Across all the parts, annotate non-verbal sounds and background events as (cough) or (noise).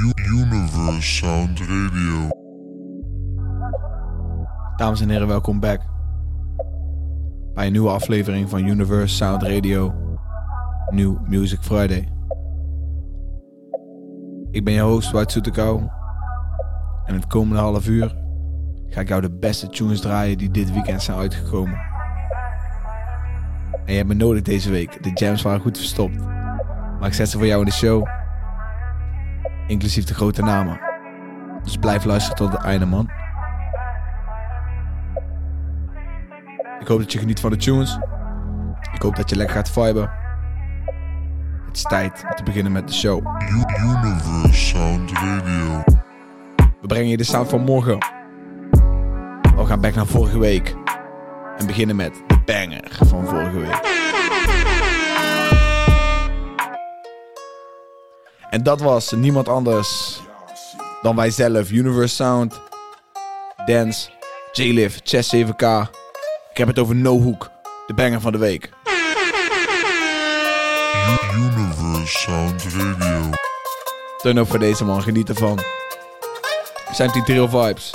Universe Sound Radio. Dames en heren, welkom back bij een nieuwe aflevering van Universe Sound Radio New Music Friday. Ik ben je host Wout Soetekou en het komende half uur ga ik jou de beste tunes draaien die dit weekend zijn uitgekomen. En je hebt me nodig deze week, de jams waren goed verstopt, maar ik zet ze voor jou in de show, inclusief de grote namen. Dus blijf luisteren tot het einde man. Ik hoop dat je geniet van de tunes. Ik hoop dat je lekker gaat viben. Het is tijd om te beginnen met de show. Universe Sound Radio. We brengen je de sound van morgen. We gaan back naar vorige week. En beginnen met de banger van vorige week. En dat was niemand anders dan wij zelf. Universe Sound, Dance, J-Liv, Chess 7K. Ik heb het over No Hook, de banger van de week. Universe Sound Radio. Turn up voor deze man, geniet ervan. We zijn die drill vibes.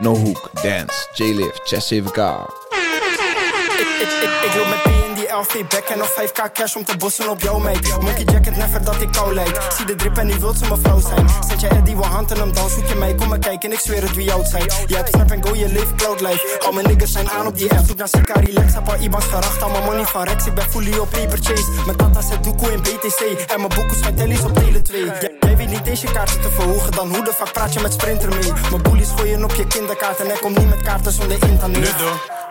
No Hook, Dance, J-Liv, Chess 7K. Ik, ik, ik loop met P in die LV back en nog 5k cash om te bossen op jou, mate. Monkey jacket, never dat ik kou lijk. Zie de drip en die wilt ze mijn vrouw zijn. Zet je Eddie wel hand in hem, dan zoek je mij. Kom maar kijken, ik zweer het wie oud zijn. Je hebt snap en go, je leeft cloud life. Al mijn niggas zijn aan op die app. Zoek naar Sika, relax, heb al Ibans geracht. Al mijn money van Rex, ik ben fully op paper chase. Mijn tata zet doekoe in BTC. En mijn boeken schijnt tellies op Tele 2. Jij- Jij weet niet deze kaarten te verhogen, dan hoe de fuck praat je met Sprinter mee? Mijn bullies gooien op je kinderkaart en ik kom niet met kaarten zonder internet.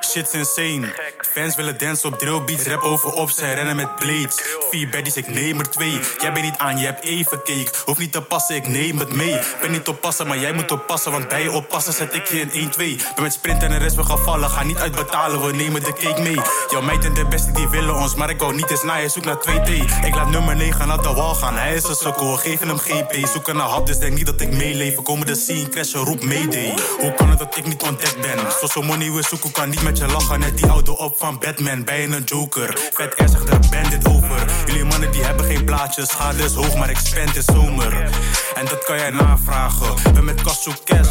Shit's insane. Fans willen dansen op drill beats, rap over op, zij rennen met blades. Vier baddies, ik neem er twee. Jij bent niet aan, je hebt even cake. Hoef niet te passen, ik neem het mee. Ben niet oppassen, maar jij moet oppassen, want bij je oppassen zet ik je in 1-2. Ben met sprint en de rest we gaan vallen, ga niet uitbetalen, we nemen de cake mee. Jouw meid en de beste die willen ons, maar ik wou niet eens naar je, zoek naar 2T. Ik laat nummer 9 naar de wal gaan, hij is een sukkel, geven hem GP. Zoeken naar hap, dus denk niet dat ik meeleef. Komen de scene, crashen, roep mayday. Hoe kan het dat ik niet ontdekt ben? Zoals money we zoeken, kan niet met je lachen. Net die auto op van Batman, bij een joker. Vet air zegt er bandit over. Jullie mannen die hebben geen plaatjes, schade is hoog, maar ik spend is zomer. En dat kan jij navragen. Ben met Kassou Cash.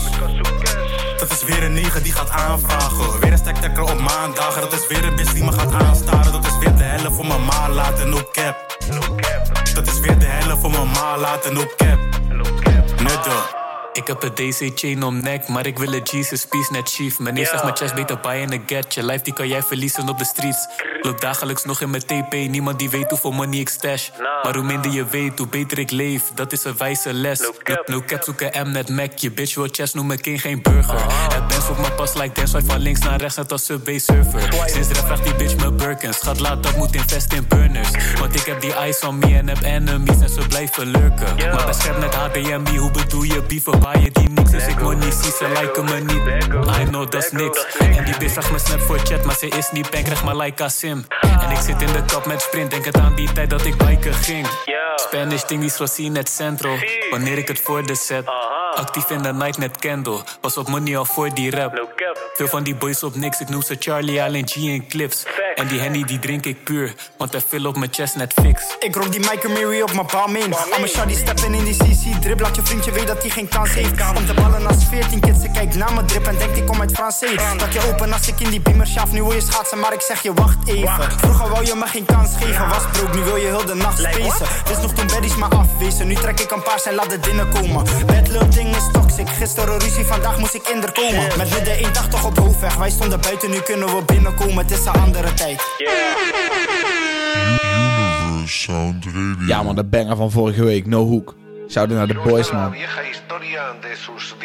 Dat is weer een negen die gaat aanvragen. Weer een stektekker op maandagen. Dat is weer een bitch die me gaat aanstaren. Dat is weer de helft voor mijn ma laten, no cap. Dat is weer de helft voor mijn ma laten, no cap. Nudde. Ik heb een DC-chain om nek, maar ik wil een Jesus piece net chief. Meneer zegt mijn chest beter buy in a get. Je life die kan jij verliezen op de streets. Loop dagelijks nog in mijn TP, niemand die weet hoeveel money ik stash. Maar hoe minder je weet, hoe beter ik leef. Dat is een wijze les. No cap, no cap zoek een M net Mac. Je bitch wil chest, noem me king geen burger. Het bands op mijn pas like dance, van links naar rechts net als Subway surfer. Sinds rap vraagt die bitch me Birkins. Schat laat dat moet invest in burners. Want ik heb die ice on me en heb enemies en ze blijven lurken. Maar bescherm net HDMI, hoe bedoel je beefen? Je die niks, dus ik money zie, ze liken me niet. I know dat is niks. En die bitch zag me snap voor chat, maar ze is niet bank, krijg maar like Sim. En ik zit in de kap met sprint, denk het aan die tijd dat ik biken ging. Spanish dingies gezien net central, wanneer ik het voor de set. Actief in de night net candle, pas op money al voor die rap. Veel van die boys op niks, ik noem ze Charlie, Allen, G en Clips. En die Henny die drink ik puur, want hij veel op mijn chest net fix. Ik rock die Michael Mary op mijn palm in. Al mijn shawty steppen in die CC drip. Laat je vriendje weet dat hij geen kans heeft. Om te ballen als 14 kids. Ze kijkt naar mijn drip en denkt ik kom uit Francais. Dat je open als ik in die beamer schaaf. Nu wil je schaatsen, maar ik zeg je wacht even. Vroeger wou je me geen kans geven. Was broke, nu wil je heel de nacht spacen. Wist nog toen baddies maar afwezen. Nu trek ik een paars en laat het binnenkomen. Bad little ding is toxic. Gisteren ruzie, vandaag moest ik in er komen. Met midden 180 op hoofdweg. Wij stonden buiten, nu kunnen we binnenkomen. Het is een andere tijd. Ja man, de banger van vorige week, No Hook. Shout naar de boys man.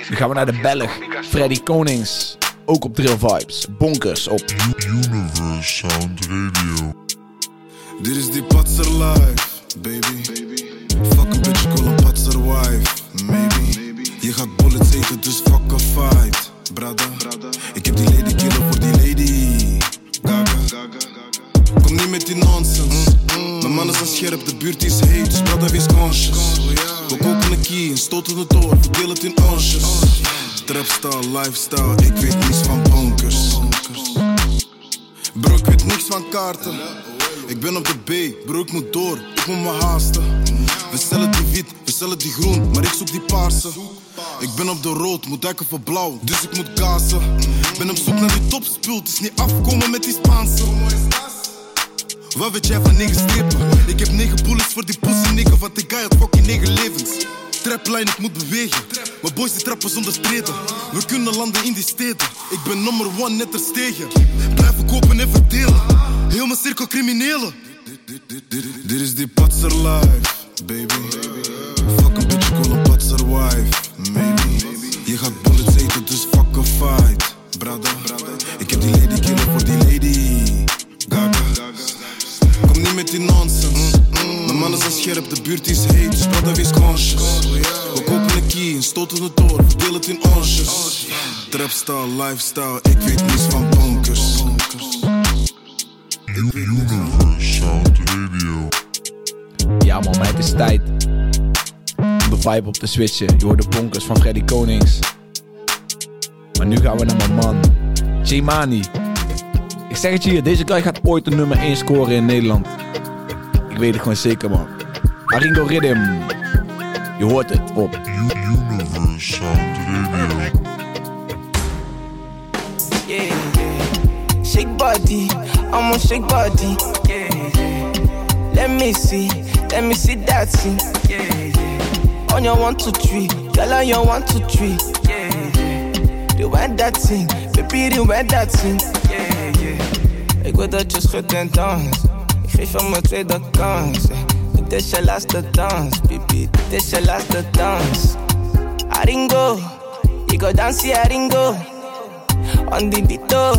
Nu gaan we naar de Belg, Freddy Konings. Ook op Drill Vibes. Bonkers op Universe Sound Radio. Dit is die patser life, baby. Fuck een bitch, call een patser wife, maybe. Je gaat bullets eten, dus fuck a fight, buurt is heet, dus brada wees conscious. We kopen een key en stoten het door, verdeel het in onsjes. Trapstyle, lifestyle, ik weet niets van bonkers. Bro, ik weet niks van kaarten. Ik ben op de B, bro, ik moet door, ik moet me haasten. We stellen die wit, we cellen die groen, maar ik zoek die paarse. Ik ben op de rood, moet duiken voor blauw, dus ik moet gazen. Ben op zoek naar die topspul, het is niet afkomen met die Spaanse. Wat weet jij van negen strepen? Ik heb negen bullets voor die pussy nigga, want ik ga had fucking negen levens. Traplijn, ik moet bewegen. Mijn boys die trappen zonder streden. We kunnen landen in die steden. Ik ben nummer one, net er stegen. Blijven kopen en verdelen. Heel mijn cirkel criminelen. Dit is die patser life, baby. Fuck een bitch, call een patser wife, maybe. Je gaat bullets eten, dus fuck a fight, brada. Ik heb die lady killen voor die lady. Gaga. Niet met die nonsense. Mijn mannen zijn scherp, de buurt is heet, dus brada wees conscious. We kopen een key en stoten het door, verdeel het in onsjes. Trapstyle, lifestyle, ik weet niets van bonkers. Universe Sound Radio. Ja man, maar het is tijd om de vibe op te switchen. Je hoort de bonkers van Freddy Konings. Maar nu gaan we naar mijn man, Jimani. Ik zeg het je hier, deze guy gaat ooit de nummer 1 scoren in Nederland. Ik weet het gewoon zeker man. Aringo Rhythm. Je hoort het op Universe Radio. yeah, yeah. Shake body, I'm on shake body, yeah, yeah. Let me see, let me see that thing, yeah, yeah. On your one, two, three, girl on your one, two, three, yeah, yeah. You want that thing, baby, you want that thing, yeah, yeah. Ik wil dat je schudt en dans, ik geef je mijn tweede kans. Dit is je laatste dans, baby, dit is je laatste dans. Aringo, you go dance, here, Aringo. On the beat, oh.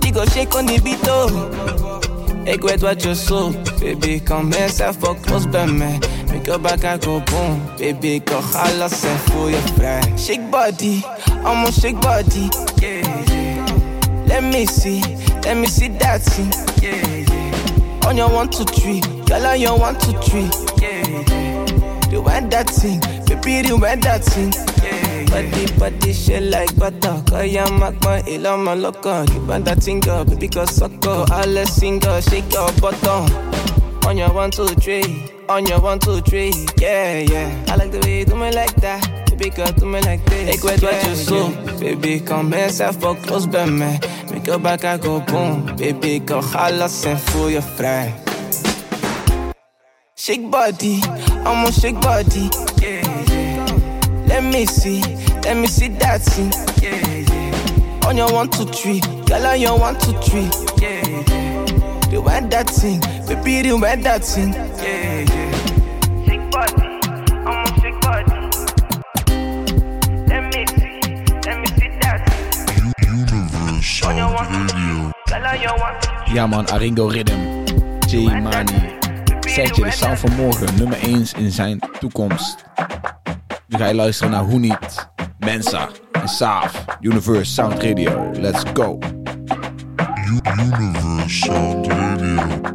You go shake on the beat. Ik weet wat je zoekt, baby, kom eens even close bij mij. Make your back, I go boom, baby, ik wil alles en voel je vrij. Shake body, I'm on shake body, yeah, yeah. Let me see, let me see that thing, yeah, yeah. On your one, two, three, girl, on your one, two, three, yeah, yeah. You that thing, baby, you want that thing, yeah, yeah. Body, body, shit like butter. Cause you make my ill on my locker. You want that thing up, baby, cause sucker. Alles single, shake your bottom. On your one, two, three. On your one, two, three. Yeah, yeah. I like the way you do me like that. Baby, girl, do me like this. Ik weet wat je zoekt. Baby, kom eens even close bij mij. Your back, I go boom. Baby, wil alles en voel je vrij. Shake body, I'm on shake body. Yeah, yeah. Let me see, let me see that thing. Yeah, yeah. On your one, two, three, girl, on your one, two, three. Yeah, yeah. Want that thing, baby, want that thing. Yeah, yeah. Ja man, Aringo Rhythm. J Mani. Zet je de sound van morgen, nummer 1 in zijn toekomst. Nu ga je luisteren naar Hoe Niet, Mensa en Saaf. Universe Sound Radio. Let's go. Universe Sound Radio.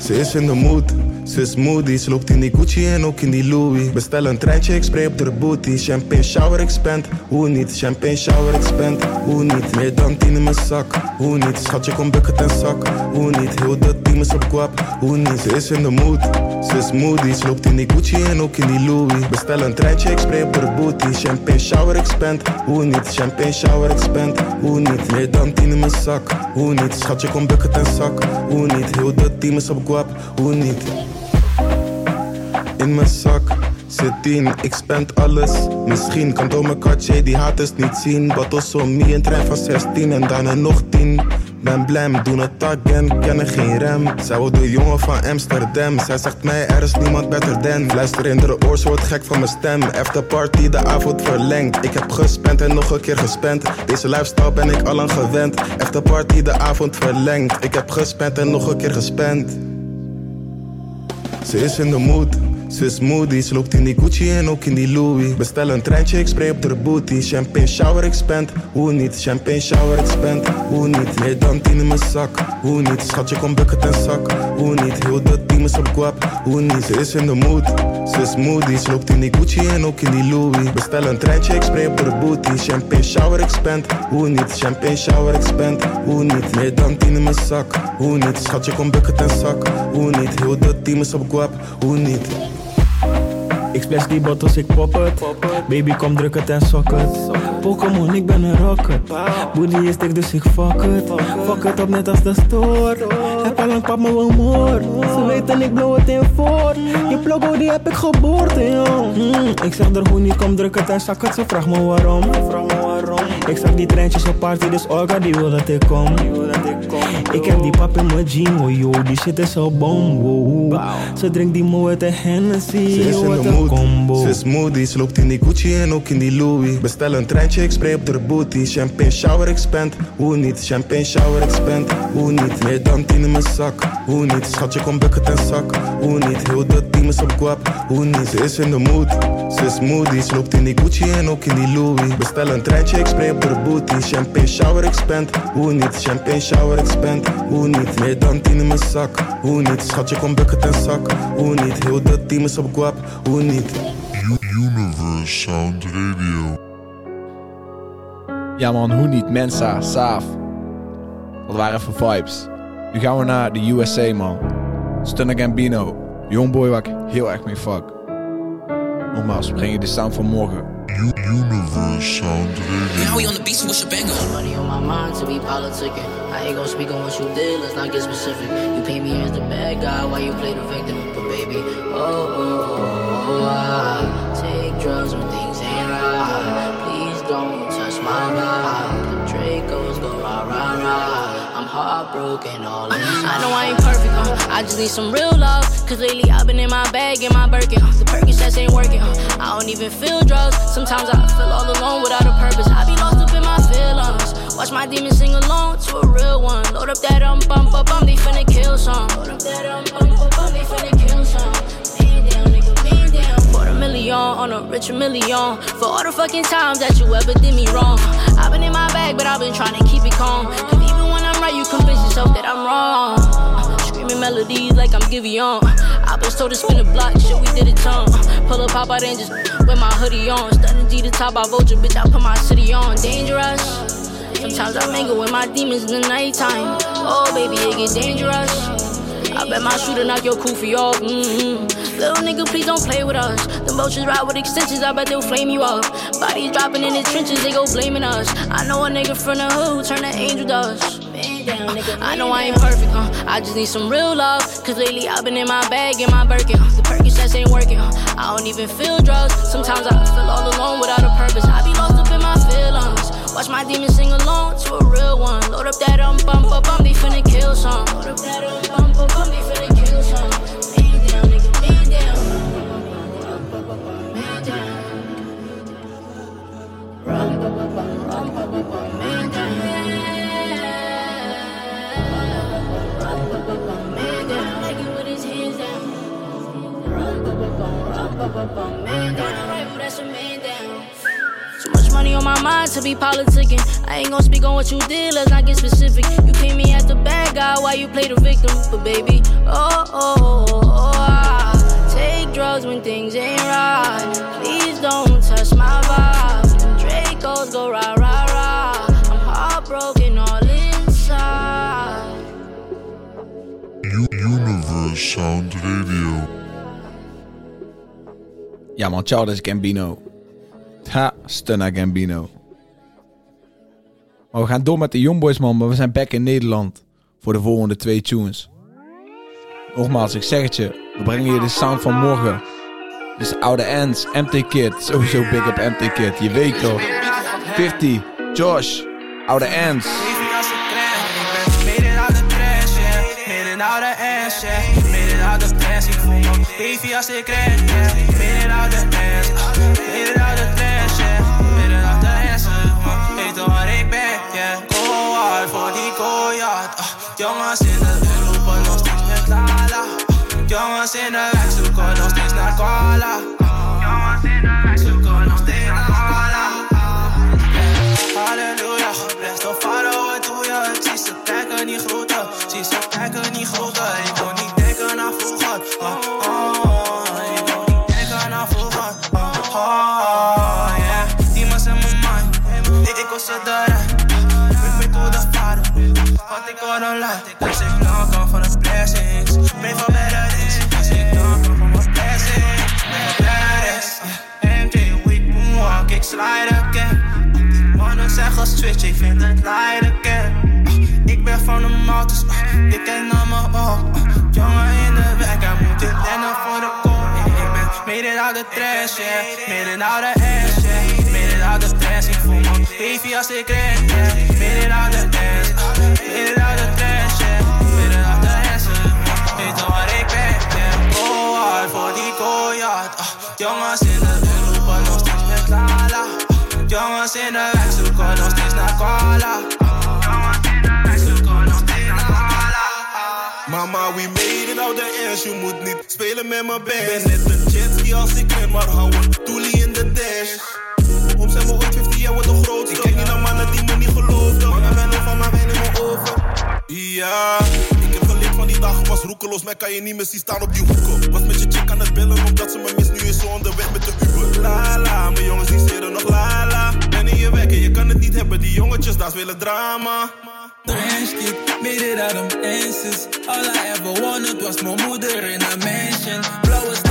Ze is in de mood, ze is moody. Ze loopt in die Gucci en ook in die Louis. Bestel een treintje, ik spray op de booty. Champagne shower, ik spend, hoe niet? Champagne shower, ik spend, hoe niet? Meer dan tien in mijn zak, hoe niet? Schatje, kom bucket en zak, hoe niet? Heel de team is op kwap, hoe niet? Ze is in de mood, ze is moody. Ze in die Gucci en ook in die Louis. Bestel een treintje, ik spray de booty. Champagne shower, ik spend, hoe niet? Champagne shower, ik spend, hoe niet? Meer dan tien in mijn zak, hoe niet? Schatje, kom bucket en zak, hoe niet? Heel de team is op kwap, hoe niet? In mijn zak zit ik spend alles. Misschien kan mijn katje die haters niet zien. Battles om me, een trein van 16 en daarna nog 10. Ben blij, doen het again, kennen geen rem. Zij wil de jongen van Amsterdam. Zij zegt mij, er is niemand beter dan. Luister in de oor, wordt gek van mijn stem. After party, de avond verlengd. Ik heb gespend en nog een keer gespend. Deze lifestyle ben ik al lang gewend. After party, de avond verlengd. Ik heb gespend en nog een keer gespend. Ze is in de mood, Ze is moody, ze loopt in die Gucci en ook in die Louis. Bestel een treintje, ik spray op de booty. Champagne shower, ik spend, hoe niet? Champagne shower, ik spend, hoe niet? Meer dan in mijn zak, hoe niet? Schatje, kom bucket en zak, hoe niet? Heel de team is op guap, hoe niet? Ze is in de mood, ze is moody. Ze loopt in die Gucci en ook in die Louis. Bestel een treintje, ik spray op de booty. Champagne shower, ik spend, hoe niet? Champagne shower, ik spend, hoe niet? Meer dan in mijn zak, hoe niet? Schatje, kom bucket en zak, hoe niet? Heel de team is op guap, hoe niet? Ik splash die bottles, ik pop het. Baby, kom druk het en sok het. Pokémon, ik ben een rocker. Booty is dik, dus ik fuck het. Fuck het op net als de store. Lang pap me wel moord. Ze weten, ik blow het in voor. Je plogo, die heb ik geboorte, joh. Mm, ik zeg er hoe niet, kom druk het en zak het. Ze vraagt me waarom. Ik zag die treintjes op party, dus Olga die wil dat ik kom. Ik heb die pap in mijn jean, oh yo, die shit is zo bom, wow. Ze drinkt die moe uit de Hennessy, Ze is in de mood, combo. ze is moody. Ze loopt in die Gucci en ook in die Louis. Bestel een treintje, ik spray op de booty. Champagne shower, ik spend, hoe niet? Champagne shower, ik spend, hoe niet? Meer dan tien in mijn zak, hoe niet? Schatje, kom bucket en zak, hoe niet? Heel de team is op guap, hoe niet? Ze is in de mood, ze is moody. Ze loopt in die Gucci en ook in die Louis. Bestel een treintje, ik spray op de booty. Champagne shower, ik spend, hoe niet? Champagne shower, ik spend, hoe niet? Meer dan tien in mijn zak, hoe niet? Schatje, kom bucket en zak, hoe niet? Heel de team is op guap, hoe niet? Universe Sound Radio. Ja man, hoe niet? Mensa, Saaf. Dat waren even vibes. Nu gaan we naar de USA man. Stunner Gambino. Youngboy waar ik heel erg mee fuck. Nogmaals, we brengen de sound van morgen. U- Universe Sound Radio. Now we on the beat, so what's your banger? Money on my mind to be politicking. I ain't gon' speak on what you did, let's not get specific. You paint me as the bad guy while you play the victim. But baby, oh, oh, oh, oh I take drugs when things ain't right. Please don't touch my vibe. Heartbroken all inside. I know I ain't perfect, uh, I just need some real love. Cause lately I've been in my bag, in my Birkin. Uh, the Percocets ain't working, uh, I don't even feel drugs. Sometimes I feel all alone without a purpose. I be lost up in my feelings. Watch my demons sing along to a real one. Load up that um bump up, um, they finna kill some. Load up that um bump up, um, they finna kill some. Man down, nigga, man down. Put a million on a rich million. For all the fucking times that you ever did me wrong. I've been in my bag, but I've been trying to keep it calm. Right, you convince yourself that I'm wrong. Uh, Screaming melodies like I'm Giveon. I was told to spin the block, shit, we did it tongue. Pull up, pop out and just with my hoodie on. Stunning G the top, I vulture, bitch, I put my city on. Dangerous. Sometimes I mingle with my demons in the nighttime. Oh, baby, it get dangerous. I bet my shooter knock your kufi off. Mm-hmm. Little nigga, please don't play with us. The vultures ride with extensions, I bet they'll flame you up. Bodies dropping in the trenches, they go blaming us. I know a nigga from the hood who turn to angel dust. Down, nigga. I know I ain't perfect, uh. I just need some real love. Cause lately I've been in my bag, in my Birkin. Uh. The Percocets ain't working, uh. I don't even feel drugs. Sometimes I feel all alone without a purpose. I be lost up in my feelings. Watch my demons sing along to a real one. Load up that um bump up, um, they finna kill some. Load up that um bump up, um, they finna kill some. Man down, nigga, man down. Man down. Run, run, run, run, run, man down. Too much money on my mind to be politicking. I ain't gonna speak on what you did, let's not get specific. You paint me as the bad guy while you play the victim. But baby, oh, oh, oh, oh, I take drugs when things ain't right. Please don't touch my vibe. Dracos go rah, rah, rah. I'm heartbroken all inside. U- Universe Sound Radio. Ja man, Childish Gambino. Ha, Stunna Gambino. Maar we gaan door met de Youngboys man, maar we zijn back in Nederland. Voor de volgende twee tunes. Nogmaals, ik zeg het je. We brengen je de sound van morgen. Dus oude ends, MT Kid. Sowieso big up MT Kid. Je weet toch. 50, Josh, oude ends. Baby als ik krijg, yeah. Midden aan de ass, ah. midden aan de trash, yeah. Midden aan de ass, uh. weet waar ik ben, yeah. Go hard voor die Goliath, ah. Jongens in de wijk lopen nog steeds met Lala. Jongens in de wijk zoeken nog steeds naar koala. Jongens in de wijk zoeken nog steeds naar koala. Halleluja, geblest of vader, wat doe je? Ik zie ze kijken niet groeten, zie ze kijken niet groeten. Ik, ze eruit. Ik blessings. For days. MJ, moonwalk, ik slide again. Mannen zeggen switch, ik vind het lijden again. Ik ben van de mountains, ik kijk naar mijn oog. Jongen in de wijk, hij moet dit rennen voor de kool. Ik ben midden uit de trash, yeah. Midden uit de ass, yeah. Uit de trash, ik voel me baby als ik ren, yeah. Midden uit de ass, midden uit de trash, yeah. Midden uit de ass, weet je waar ik ben, yeah. Go hard voor die Goliath, ah. Jongens in de wijk roepen nog steeds met Lala. Jongens in de wijk zoeken nog steeds naar Koala. Jongens. Mama, we made it out the ass. Je moet niet spelen met mijn band. Ben net een jetski als ik ren, maar hou een toelie in de dash. Om zijn we ooit 50 jaar wordt de grootste. Ik kijk niet naar mannen die me niet geloofden. Mannen wennen van mijn wijn in mijn oven. Ja, ik heb geleerd van die dagen was roekeloos. Mij kan je niet meer zien staan op die hoeken. Was met je chick aan het bellen omdat ze me mist. Nu is ze onderweg met de Uber. La la, mijn jongens die zeren nog la la. Ben in je wekken, je kan het niet hebben. Die jongetjes, daar willen drama. Trench kid, made it out of answers. All I ever wanted was mijn moeder in een mansion. Blauwe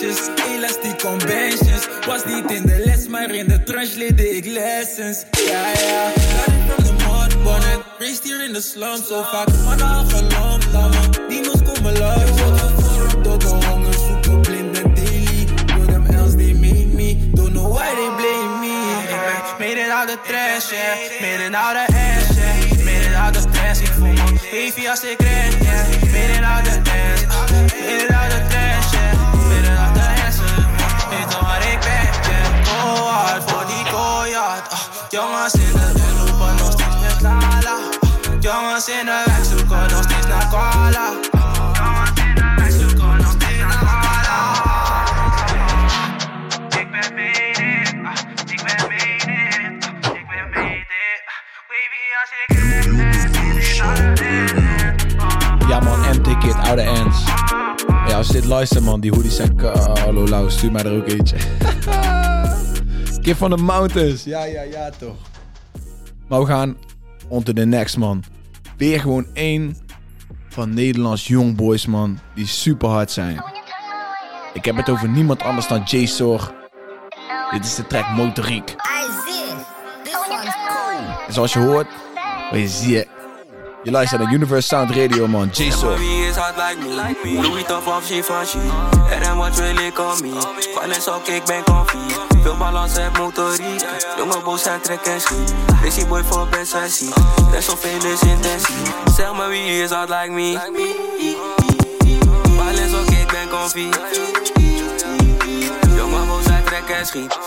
benches, elastiek on benches. Was niet in de les, maar in de trench leerde ik lessons. Ja, ja, got it from the mud bonnet. Raised hier in de slum, zo vaak mannen al gelamd. Die moest komen langs. Wordt gevormd door de honger, zoeken blind en daily. Door them else, they made me. Don't know why they blame me. Made it out the trash, yeah. Made it out the ass, yeah. Made it out the trash, ik voel me ren, yeah. Made it out the ass, made it out the Jongens in de wijk roepen nog steeds met. Jongens in de wijk nog steeds naar Koala. Ik ben ik ben ik ben Ja man, MT Kid, oude ends. Ja, als je dit luistert man, die hoodies zijn hallo lauw, stuur mij er ook eentje. (laughs) Kid van de Mountains, ja ja ja toch. Maar we gaan on to the next man. Weer gewoon één van Nederlands young boys man, die super hard zijn. Ik heb het over niemand anders dan Jay. Dit is de track Motoriek. En zoals je hoort, je ziet, je luistert naar Universe Sound Radio man, Jay. Wie is hard like me? Louis tof of Givenchy. En wat wil ik on me? Finance ook, ik ben comfy. Veel balans heb motoriek. Jonge boos zijn trek en schiet. Lazy boy voor best sessie. Best zoveel is intensie. Zeg me wie is hard like me? Balance ook, ik ben comfy. Jonge boos zijn trek en schiet.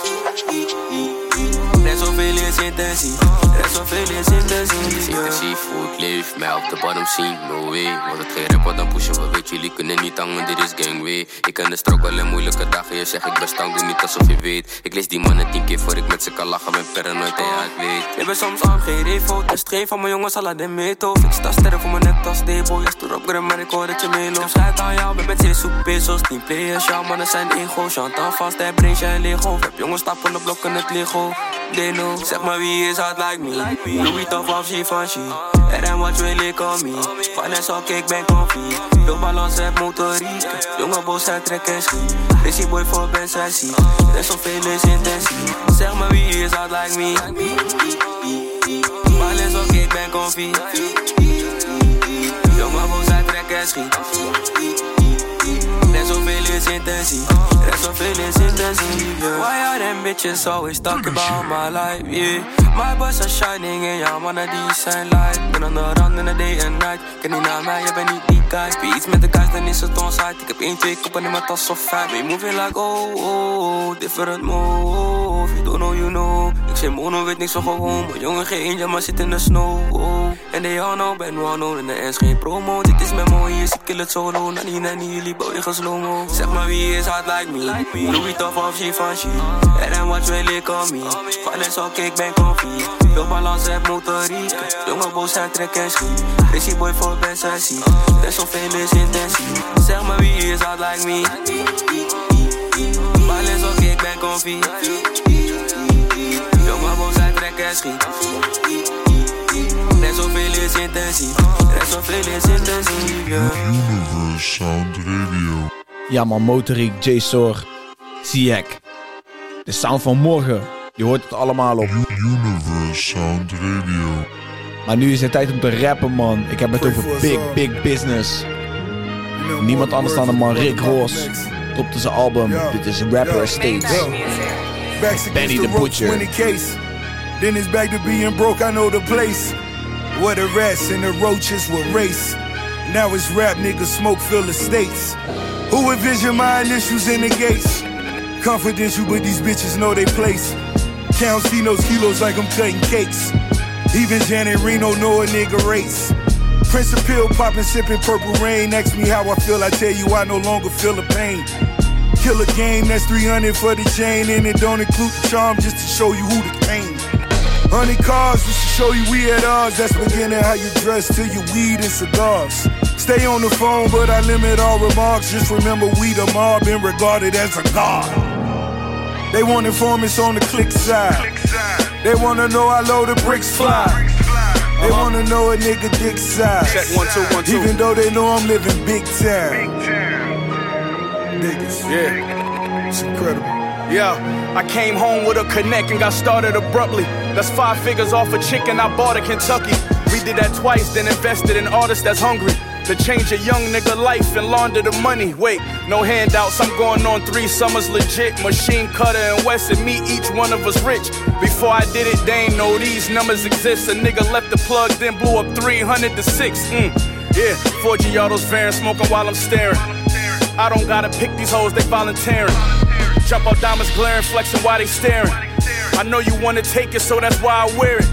Net zoveel is intensie. Net zoveel is intensie. Intensief hoe ik leef, mij op de bottom zien, no way. Want het geen rap wat dan pushen, we weet jullie kunnen niet hangen, dit is gangway. Ik ken de struggle en moeilijke dagen, je zegt ik ben stank, doe niet alsof je weet. Ik lees die mannen tien keer voor ik met ze kan lachen, ben paranoid en ja, ik weet. Ik ben soms aan geen revo, de streef van mijn jongens, alla de meto. Ik sta sterren voor mijn net als Debo, ja, stoer op gram, maar ik hoor dat je meeloopt. Ik aan jou, ben met zes zoek pesos, team players, jouw mannen zijn ego. Chantal vast, hij brengt jij Lego. Heb jongens stappen op blokken, het Lego. Deno, zeg maar wie is hard like me? Louis tof of Givenchy. En wat wil ik on me? Finance ook, ik ben comfy. Veel balans heb motoriek. Jonge boos uit trek en schiet. Lazy boy voor ben sessie. Er is zoveel is intensie. Zeg maar wie is hard like me? Balans ook, ik ben comfy. Jonge boos uit trek en schiet. Intensie. Er is zoveel is intensie. Yeah. Why are them bitches always talking about my life? Yeah. My boys are shining and ja, mannen die zijn light. Ben aan de rand in de day and night. Ken niet naar mij, je bent niet die guy. Wie iets met de guys, dan is het onside. Ik heb één, twee koppen in mijn tas of vijf. We moving like oh, oh, different mode. You don't know, you know. Ik zeg mono, weet niks van gewoon. Maar jongen, geen eentje, maar zit in de snow. Oh. En they all know, ben well known. En de S geen promo. Dit is mijn mooie, is ik kill het solo. Nani, nani, jullie bouwen gaan slow-mo. Zeg maar wie is hard like me. Louis Toff of Givenchy. En dan watch wel ik on me. Spannend zo, ik ben comfy. Veel balans, heb motoriek. Jongen, boos, hij trek en schiet. Crazy boy voor best sessie. Best veel is intensie. Zeg maar wie is hard like me. Balans, ook ik ben comfy. Jongen, boos, hij trek en schiet. Net zoveel is intensief. Net zoveel is intensief, yeah. Universe Sound Radio. Ja man, Motoriek, J-Sor, Ziek. De sound van morgen. Je hoort het allemaal op. Universe Sound Radio. Maar nu is het tijd om te rappen man. Ik heb het over big, big business. Niemand anders dan de man Rick Ross. Topte zijn album. Dit is Rapper Estates. Backs Benny the Butcher. Then it's back to being broke, I know the place. Where the rats and the roaches will race. Now it's rap niggas smoke fill the states. Who envision my initials in the gates? Confidential, but these bitches know they place. Count see those kilos like I'm cutting cakes. Even Janet Reno know a nigga race. Prince of Pill popping, sipping purple rain. Ask me how I feel, I tell you I no longer feel the pain. Kill a game, that's 300 for the chain, and it don't include the charm just to show you who the king. Honey cars just to show you we at odds. That's beginning how you dress till you weed and cigars. Stay on the phone, but I limit all remarks. Just remember we the mob been regarded as a god. They want informants on the click side. They wanna know how low the bricks fly. They uh-huh. wanna know a nigga dick size. Check one, two, one, two. Even though they know I'm living big time. Niggas. Yeah. It's incredible. Yeah, I came home with a connect and got started abruptly. That's five figures off a chicken I bought in Kentucky. We did that twice, then invested in artists that's hungry. To change a young nigga life and launder the money. Wait, no handouts, I'm going on three summers legit. Machine cutter and West and me, each one of us rich. Before I did it, they ain't know these numbers exist. A nigga left the plug, then blew up 300 to 6. Mm. Yeah, four Giotto's varying, smoking while I'm staring. I don't gotta pick these hoes, they volunteering. Jump out diamonds glaring, flexing while they staring. I know you wanna take it, so that's why I wear it.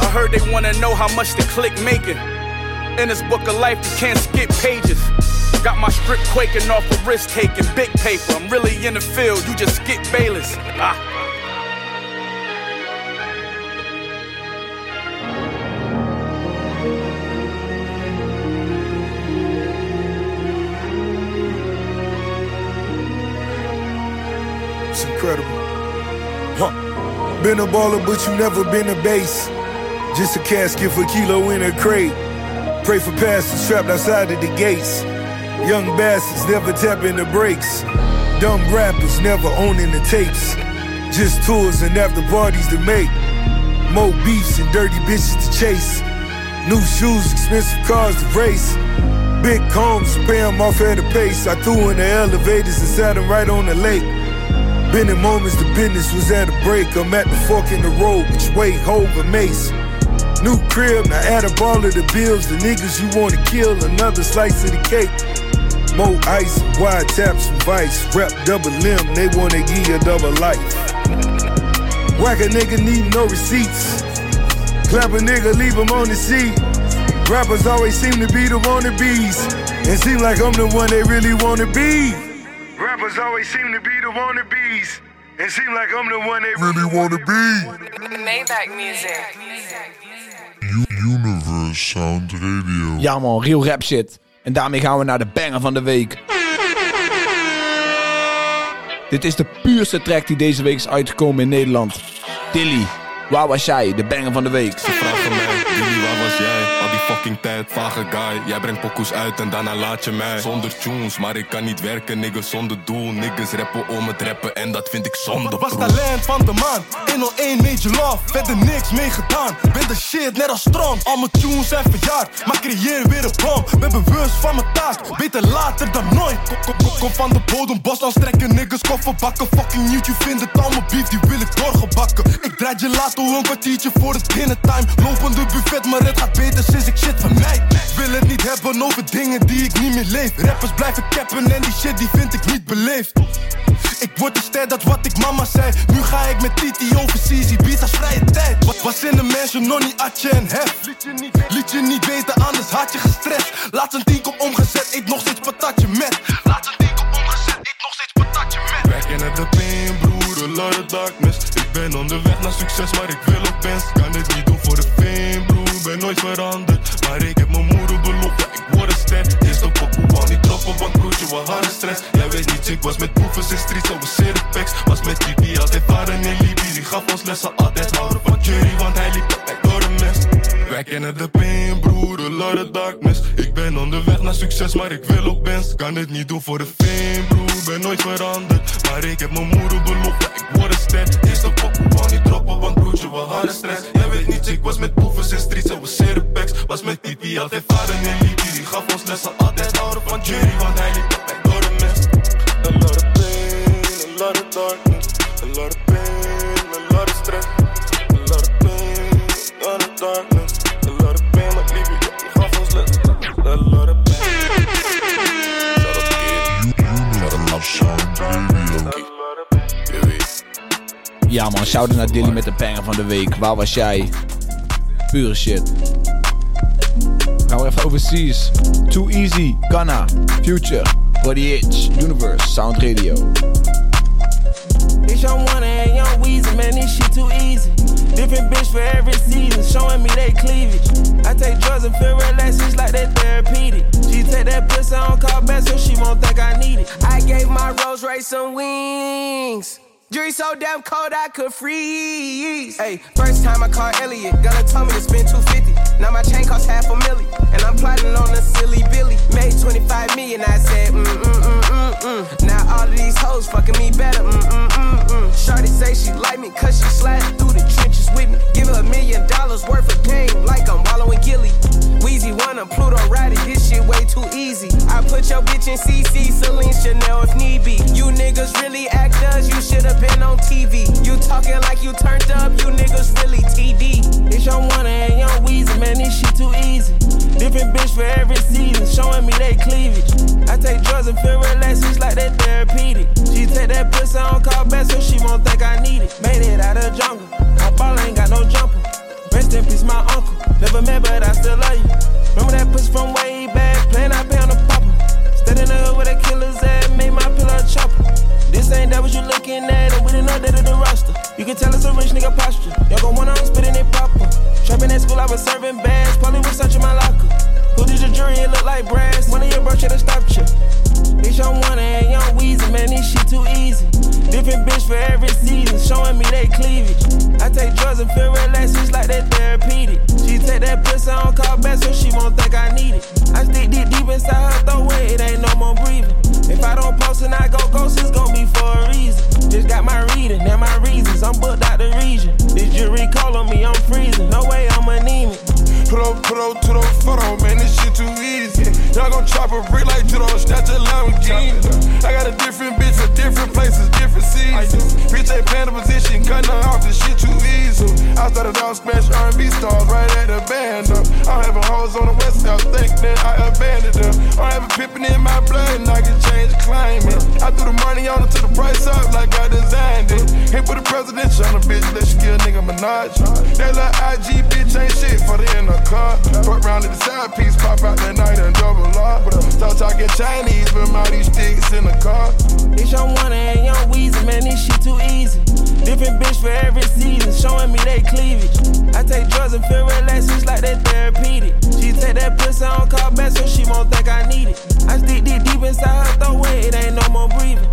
I heard they wanna know how much the click making. In this book of life, you can't skip pages. Got my strip quaking off a risk taking big paper. I'm really in the field, you just skip Bayless. Ah. Been a baller, but you never been a base. Just a casket for kilo in a crate. Pray for pastors trapped outside of the gates. Young bastards never tapping the brakes. Dumb rappers never owning the tapes. Just tours and after parties to make. More beefs and dirty bitches to chase. New shoes, expensive cars to race. Big combs, pay off at a pace. I threw in the elevators and sat sat 'em right on the lake. Been in moments the business was at a break. I'm at the fork in the road, which way Hove and Mace. New crib, now add up all of the bills. The niggas you wanna kill, another slice of the cake. More ice, wide taps and vice. Rep double limb, they wanna give you double life. Whack a nigga need no receipts. Clap a nigga, leave him on the seat. Rappers always seem to be the wannabes. And seem like I'm the one they really wanna be. Rappers always seem to be wannabes. And seem like I'm the one they really wanna be. Maybach music. U- Universe Sound Radio. Ja man, real rap shit. En daarmee gaan we naar de banger van de week. Dit is de puurste track die deze week is uitgekomen in Nederland. Dilly, waar was jij? De banger van de week. Fucking tijd, vage guy. Jij brengt pokoes uit en daarna laat je mij. Zonder tunes, maar ik kan niet werken, niggas zonder doel. Niggas rappen om het rappen en dat vind ik zonde. Was talent van de maand, 101 major love, verder niks mee gedaan. Ben de shit net als strand, al mijn tunes zijn verjaard. Maar creëer weer een bom, ben bewust van mijn taak. Beter later dan nooit. Kom, kom, kom, van de bodem, bos dan strekken niggas koffer bakken. Fucking YouTube vindt het al mijn beef, die wil ik doorgebakken. Ik draai gelato een kwartiertje voor het dinnertime. Lopende buffet, maar het gaat beter sinds ik shit mij. Wil het niet hebben over dingen die ik niet meer leef. Rappers blijven cappen en die shit die vind ik niet beleefd. Ik word een ster, dat wat ik mama zei. Nu ga ik met Titi overseas, Ibiza's vrije tijd. Wat was in de mensen, nog niet atje en hef. Liet je niet weten, anders had je gestrest. Laat een tien op omgezet, eet nog steeds patatje met. Laat een tien op omgezet, eet nog steeds patatje met. In at the pain, broer, of darkness. Ik ben onderweg naar succes, maar ik wil ook best. Kan dit niet doen voor de fame, broer, ben nooit veranderd. Maar ik heb mijn moeder beloofd, ik word een ster. Eerst een pokoe, wou niet droppen, want broertje, we hadden stress. Jij weet niet, ik was met proefers in streets, over packs. Was met die die altijd varen in Libië. Die gaf ons lessen, altijd houden van jury, want hij liep mij door de mist. Wij kennen de pain, broer, of darkness. Ik ben onderweg naar succes, maar ik wil ook best. Kan dit niet doen voor de fame, broer, ben nooit veranderd. Maar ik heb mijn moeder beloofd, ik word een ster. Eerst een pokoe, wou niet droppen, want broertje, we hadden stress. Jij weet niet, ik was met proefers in streets, die die altijd varen in Libië. Die gaf ons lessen, altijd houden van jury, want hij liep met mij door de mist. A lot of pain, a lot of darkness. A lot of pain, a lot of stress. A lot of pain, a lot of darkness. A lot of pain, maar ja, die gaf ons les. A lot of pain. Sound Radio. Ja man, shout naar Dilly met de banger van de week. Waar was jij? Pure shit. Overseas. Too Easy, Ghana, Future, Body Itch, Universe, Sound Radio. It's young one and young Weezy, man, this shit too easy. Different bitch for every season, showing me they cleavage. I take drugs and feel relaxed, it's like that therapeutic. She take that pussy on call back so she won't think I need it. I gave my Rolls Royce some wings. Jury so damn cold I could freeze. Hey, first time I called Elliot, Gunna told me to spend 250. Now my chain costs half a million, and I'm plotting on a silly Billy. Made 25 million, I said, mm mm mm mm mm. Now all of these hoes fucking me better, mm mm mm mm. Shorty say she like me, cause she sliding through the trenches with me. Give her a million dollars worth of game, like I'm wallowing Gilly. Weezy wanna Pluto too easy. I put your bitch in CC, Celine Chanel if need be. You niggas really actors, you should've been on TV. You talking like you turned up, you niggas really TD. It's young one and young Weezy, man, this shit too easy. Different bitch for every season, showing me they cleavage. I take drugs and feel relaxed, it's like that therapeutic. She take that pussy on call back so she won't think I need it. Made it out of jungle, my ball ain't got no jumper. Rest in peace, my uncle. Never met, but I still love you. Remember that pussy from way back, playing I pay on the popper. The hood with a killer's ass, made my pillow a chopper. This ain't that what you looking at, and we didn't know that of the roster. You can tell it's a rich nigga posture. Y'all gon' wanna I'm spitting it proper. Trapping at school, I was serving bags, probably was searching my locker. Who did your jury? It look like brass. One of your bro should've stopped you. It's young one and young Weezy, man, this shit too easy. Different bitch for every season, showing me they cleavage. I take drugs and feel relaxed, it's like I'm booked out the region. Y'all chop a brick like Judo, snatch a Lamborghini. I got a different bitch for different places, different seasons. Bitch ain't playing the position, cutting off, this shit too easy. I started out smash R&B stars right at the band. I'm having hoes on the west coast, think that I abandoned them. I'm having pippin' in my blood, and I can change climate. I threw the money on it to the price up like I designed it. Hit with the presidential on the bitch, let you kill nigga Minaj. That little IG bitch ain't shit for the in the car. Fuck round to the side piece, pop out that night and double up. Talk talking Chinese, but all these sticks in the car. It's young one and young Weezy, man, this shit too easy. Different bitch for every season, showing me they cleavage. I take drugs and feel relaxed, it's like that therapeutic. She take that pussy on call back so she won't think I need it. I stick deep deep inside her throat it ain't no more breathing.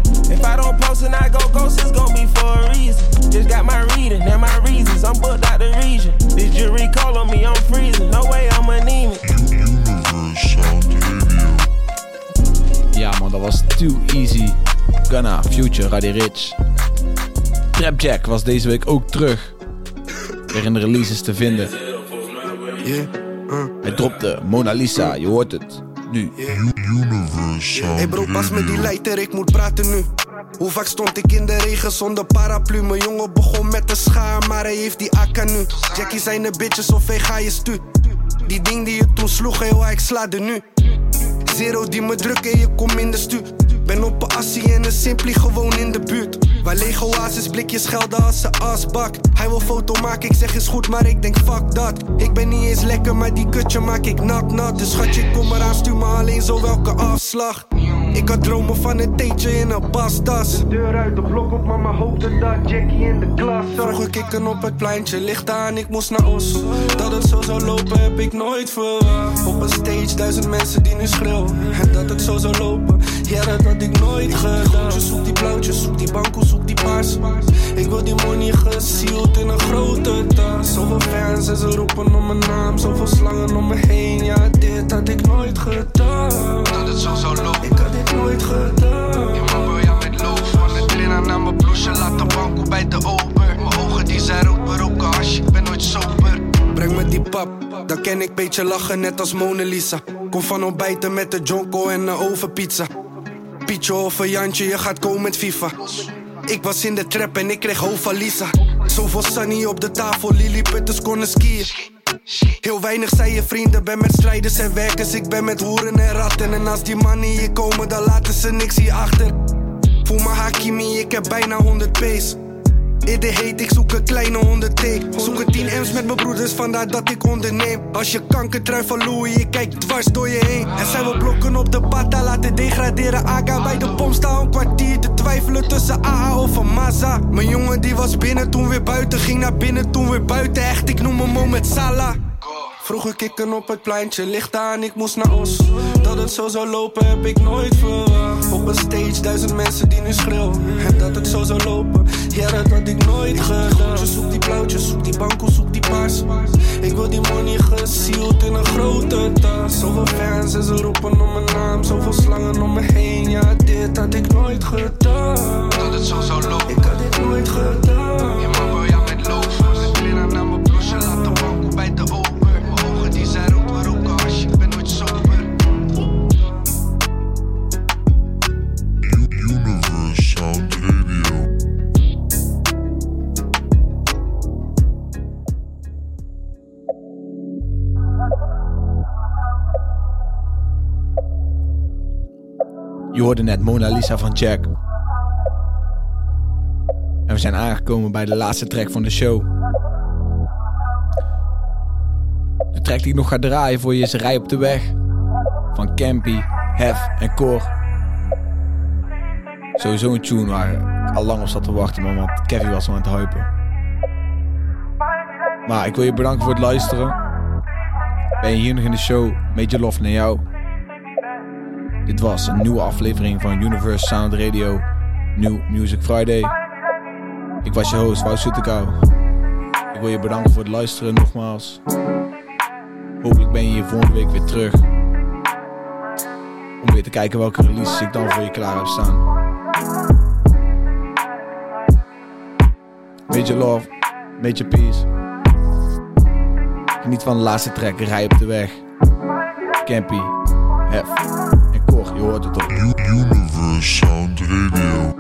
Future, Roddy Rich. Trapjack was deze week ook terug. Weer in de releases te vinden. Hij dropte Mona Lisa, je hoort het. Nu. Universe Hey bro, pas met die lighter, ik moet praten nu. Hoe vaak stond ik in de regen zonder paraplu? Mijn jongen begon met de schaar, maar hij heeft die akka nu. Jackie zijn de bitches of hij ga je stu. Die ding die je toen sloeg, heel ik sla er nu. Zero die me drukken, je kom in de stu. Ben op een assie en een simply gewoon in de buurt. Waar lege oasis blikjes gelden als ze asbak. Hij wil foto maken, ik zeg is goed, maar ik denk fuck dat. Ik ben niet eens lekker, maar die kutje maak ik nat nat. Dus schatje, kom eraan, stuur me alleen zo welke afslag. Ik had dromen van een theetje in een pastas. De deur uit de blok op, maar mijn hoofd dat Jackie in de klas zat. Vroeger kikken op het pleintje, licht aan, ik moest naar Os. Dat het zo zou lopen, heb ik nooit verwacht. Op een stage, duizend mensen die nu schreeuwen. En dat het zo zou lopen, ja, dat had ik nooit gedaan. Zoek die blauwtjes, zoek die banko, zoek die paars. Ik wil die money gesield in een grote tas. Zoveel fans en ze roepen om mijn naam. Zoveel slangen om me heen, ja, dit had ik nooit gedaan. Dat het zo zou lopen, ik had dit nooit gedaan. Je man wil jou met loof, van de trainer naar mijn bloesje. Laat de banko bij de ober. Mijn ogen die zijn rood, beroken hash, ik ben nooit sober. Breng me die pap, dan ken ik beetje lachen net als Mona Lisa. Kom van ontbijten met de jonko en een ovenpizza. Pietje of een Jantje, je gaat komen met FIFA. Ik was in de trap en ik kreeg hoofd van Lisa. Zoveel sunny op de tafel, Lilliputters konden skiën. Heel weinig zijn je vrienden, ben met strijders en werkers. Ik ben met hoeren en ratten. En als die mannen hier komen, dan laten ze niks hier achter. Voel me Hakimi, ik heb bijna 100 P's. Eerder heet, ik zoek een kleine 100 T. Zoek een 10 M's met mijn broeders, vandaar dat ik onderneem. Als je kankertrui van Louis, je kijkt dwars door je heen. En zijn we blokken op de pata, laten degraderen. Aga bij de pom staan een kwartier te twijfelen tussen AA of een Maza. Mijn jongen die was binnen, toen weer buiten. Ging naar binnen, toen weer buiten. Echt, ik noem hem Mohamed Salah. Vroeger kikken op het pleintje, licht aan, ik moest naar Os. Dat het zo zou lopen, heb ik nooit verwacht. Op een stage, duizend mensen die nu schreeuwen. En dat het zo zou lopen, ja, dat had ik nooit gedaan. Zoek die blauwtjes, zoek die banko, zoek die paars. Ik wil die money gesield in een grote tas. Zoveel fans en ze roepen om mijn naam. Zoveel slangen om me heen, ja, dit had ik nooit gedaan. Dat het zo zou lopen, ik had dit nooit gedaan. Je hoorde net Mona Lisa van Jack. En we zijn aangekomen bij de laatste track van de show. De track die ik nog ga draaien voor je is Rij op de Weg. Van Campy, Hef en Cor. Sowieso een tune waar ik al lang op zat te wachten, man, want Kevin was al aan het hypen. Maar ik wil je bedanken voor het luisteren. Ben je hier nog in de show? Major love naar jou. Dit was een nieuwe aflevering van Universe Sound Radio New Music Friday. Ik was je host, Wout Soetekau. Ik wil je bedanken voor het luisteren nogmaals. Hopelijk ben je hier volgende week weer terug. Om weer te kijken welke releases ik dan voor je klaar heb staan. Major love, major peace. Geniet van de laatste track, Rij op de weg. Campy, Hef en Cor, je hoort het op. Universe Sound Radio.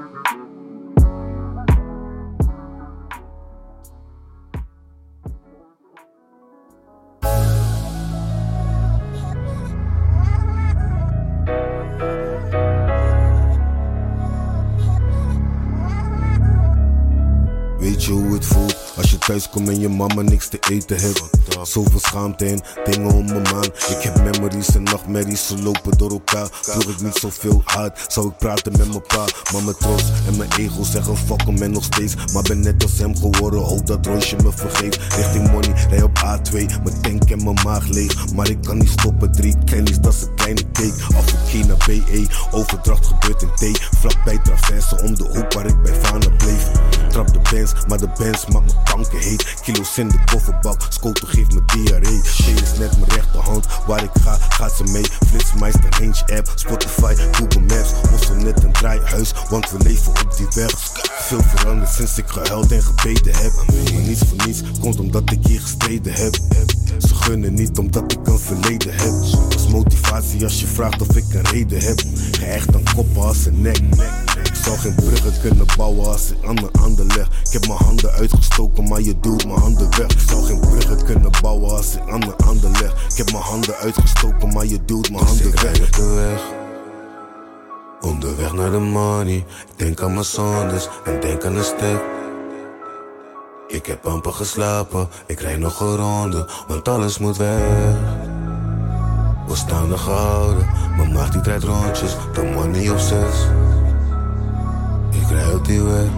Thuis komt en je mama niks te eten heeft? Zoveel schaamte en dingen om me maan. Ik heb memories en nachtmerries, ze lopen door elkaar. Doe ik niet zoveel hard, zou ik praten met mijn pa. Maar mijn trots en mijn ego zeggen fuck hem nog steeds. Maar ben net als hem geworden, hoop dat Roosje me vergeeft. Richting money, rij op A2, mijn tank en mijn maag leeg. Maar ik kan niet stoppen, drie kennis, dat is een kleine cake. Af en naar BE, overdracht gebeurt in T. Vlakbij traverse om de hoek waar ik bij Vanen bleef. Trap de Benz, maar de Benz maakt me kanker Kilo's in de kofferbak, Scoto geeft me diarree. Shade is net mijn rechterhand, waar ik ga, gaat ze mee. Flitsmeister, Range app, Spotify, Google Maps. Hossel net een draaihuis, want we leven op die weg. Veel veranderd sinds ik gehuild en gebeden heb. Maar niets voor niets, komt omdat ik hier gestreden heb. Ze gunnen niet omdat ik een verleden heb. Als motivatie als je vraagt of ik een reden heb. Gehecht aan koppen als een nek. Zou geen bruggen kunnen bouwen als ik aan mijn handen leg. Ik heb mijn handen uitgestoken, maar je doet mijn handen weg. Ik zou geen bruggen kunnen bouwen als ik aan mijn handen leg. Ik heb mijn handen uitgestoken, maar je duwt mijn handen weg. de weg. Onderweg naar de money, ik denk aan mijn zondes en denk aan de stek. Ik heb amper geslapen, ik rijd nog een ronde, want alles moet weg. We staan er gehouden, mijn maag die draait rondjes, de money op zes. Die weg.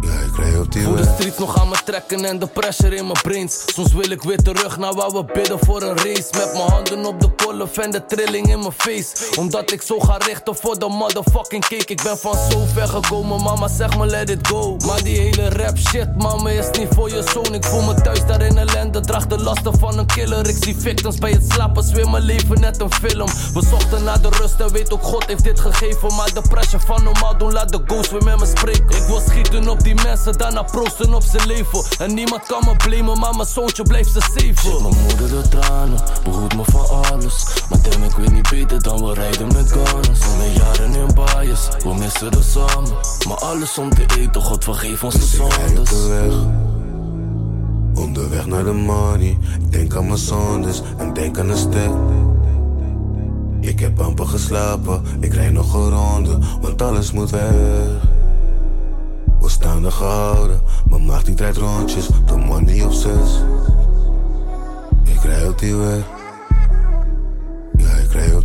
Ja, ik rij op die Voel de streets nog aan me trekken en de pressure in mijn brains. Soms wil ik weer terug naar waar we bidden voor een race. Met mijn handen op de kolf en de trilling in mijn face. Omdat ik zo ga richten voor de motherfucking cake. Ik ben van zo ver gekomen, mama zeg me let it go. Maar die hele rap shit, mama is niet voor je zoon. Ik voel me thuis daar in ellende, draag de lasten van een killer. Ik zie victims bij het slapen, zweer mijn leven net een film. We zochten naar de rust en weet ook God heeft dit gegeven. Maar de pressure van normaal doen, laat de ghost weer met me spreken. Ik wil schieten op die mensen, daarna proosten op zijn leven. En niemand kan me blamen, maar mijn zoontje blijft ze safe. Mijn moeder de tranen, behoedt me van alles. Maar damn, ik weet niet beter dan we rijden met gunners. Alle jaren in bias, we missen de samen. Maar alles om te eten, God vergeef ons de zondes. Onderweg naar de money, ik denk aan mijn zondes en denk aan de stek. Ik heb amper geslapen, ik rijd nog een ronde, want alles moet weg. We staan er gehouden, mijn maag die draait rondjes, de money op zes. Ik rij op die weg.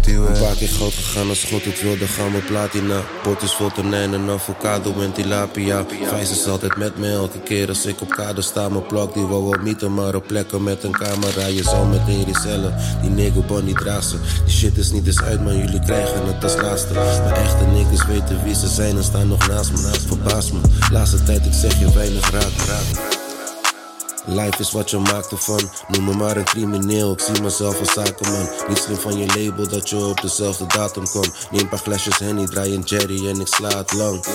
Op die weg. Een paar keer goud gegaan als God het wilde gaan met platina. Pot is vol tonijn en avocado en tilapia. Vijs is altijd met me elke keer als ik op kade sta. Mijn plak die wou wel mieten, maar op plekken met een camera. Je zal meteen resellen, die negobon die draagt ze. Die shit is niet eens uit, maar jullie krijgen het als laatste. Maar echte niggas weten wie ze zijn en staan nog naast me. Verbaas me, laatste tijd ik zeg je weinig raak, raak. Life is wat je maakt ervan. Noem me maar een crimineel, ik zie mezelf als zakenman. Niet slim van je label dat je op dezelfde datum komt. Neem een paar flesjes Henny, draai een Jerry en ik sla het lang.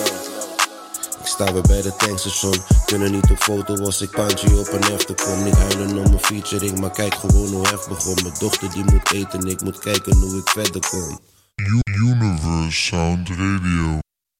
Ik sta weer bij de tankstation. Kunnen niet op foto als ik pandje op een hefte kom. Niet huilen om mijn featuring, maar kijk gewoon hoe hef begon. Mijn dochter die moet eten, ik moet kijken hoe ik verder kom. Universe Sound Radio.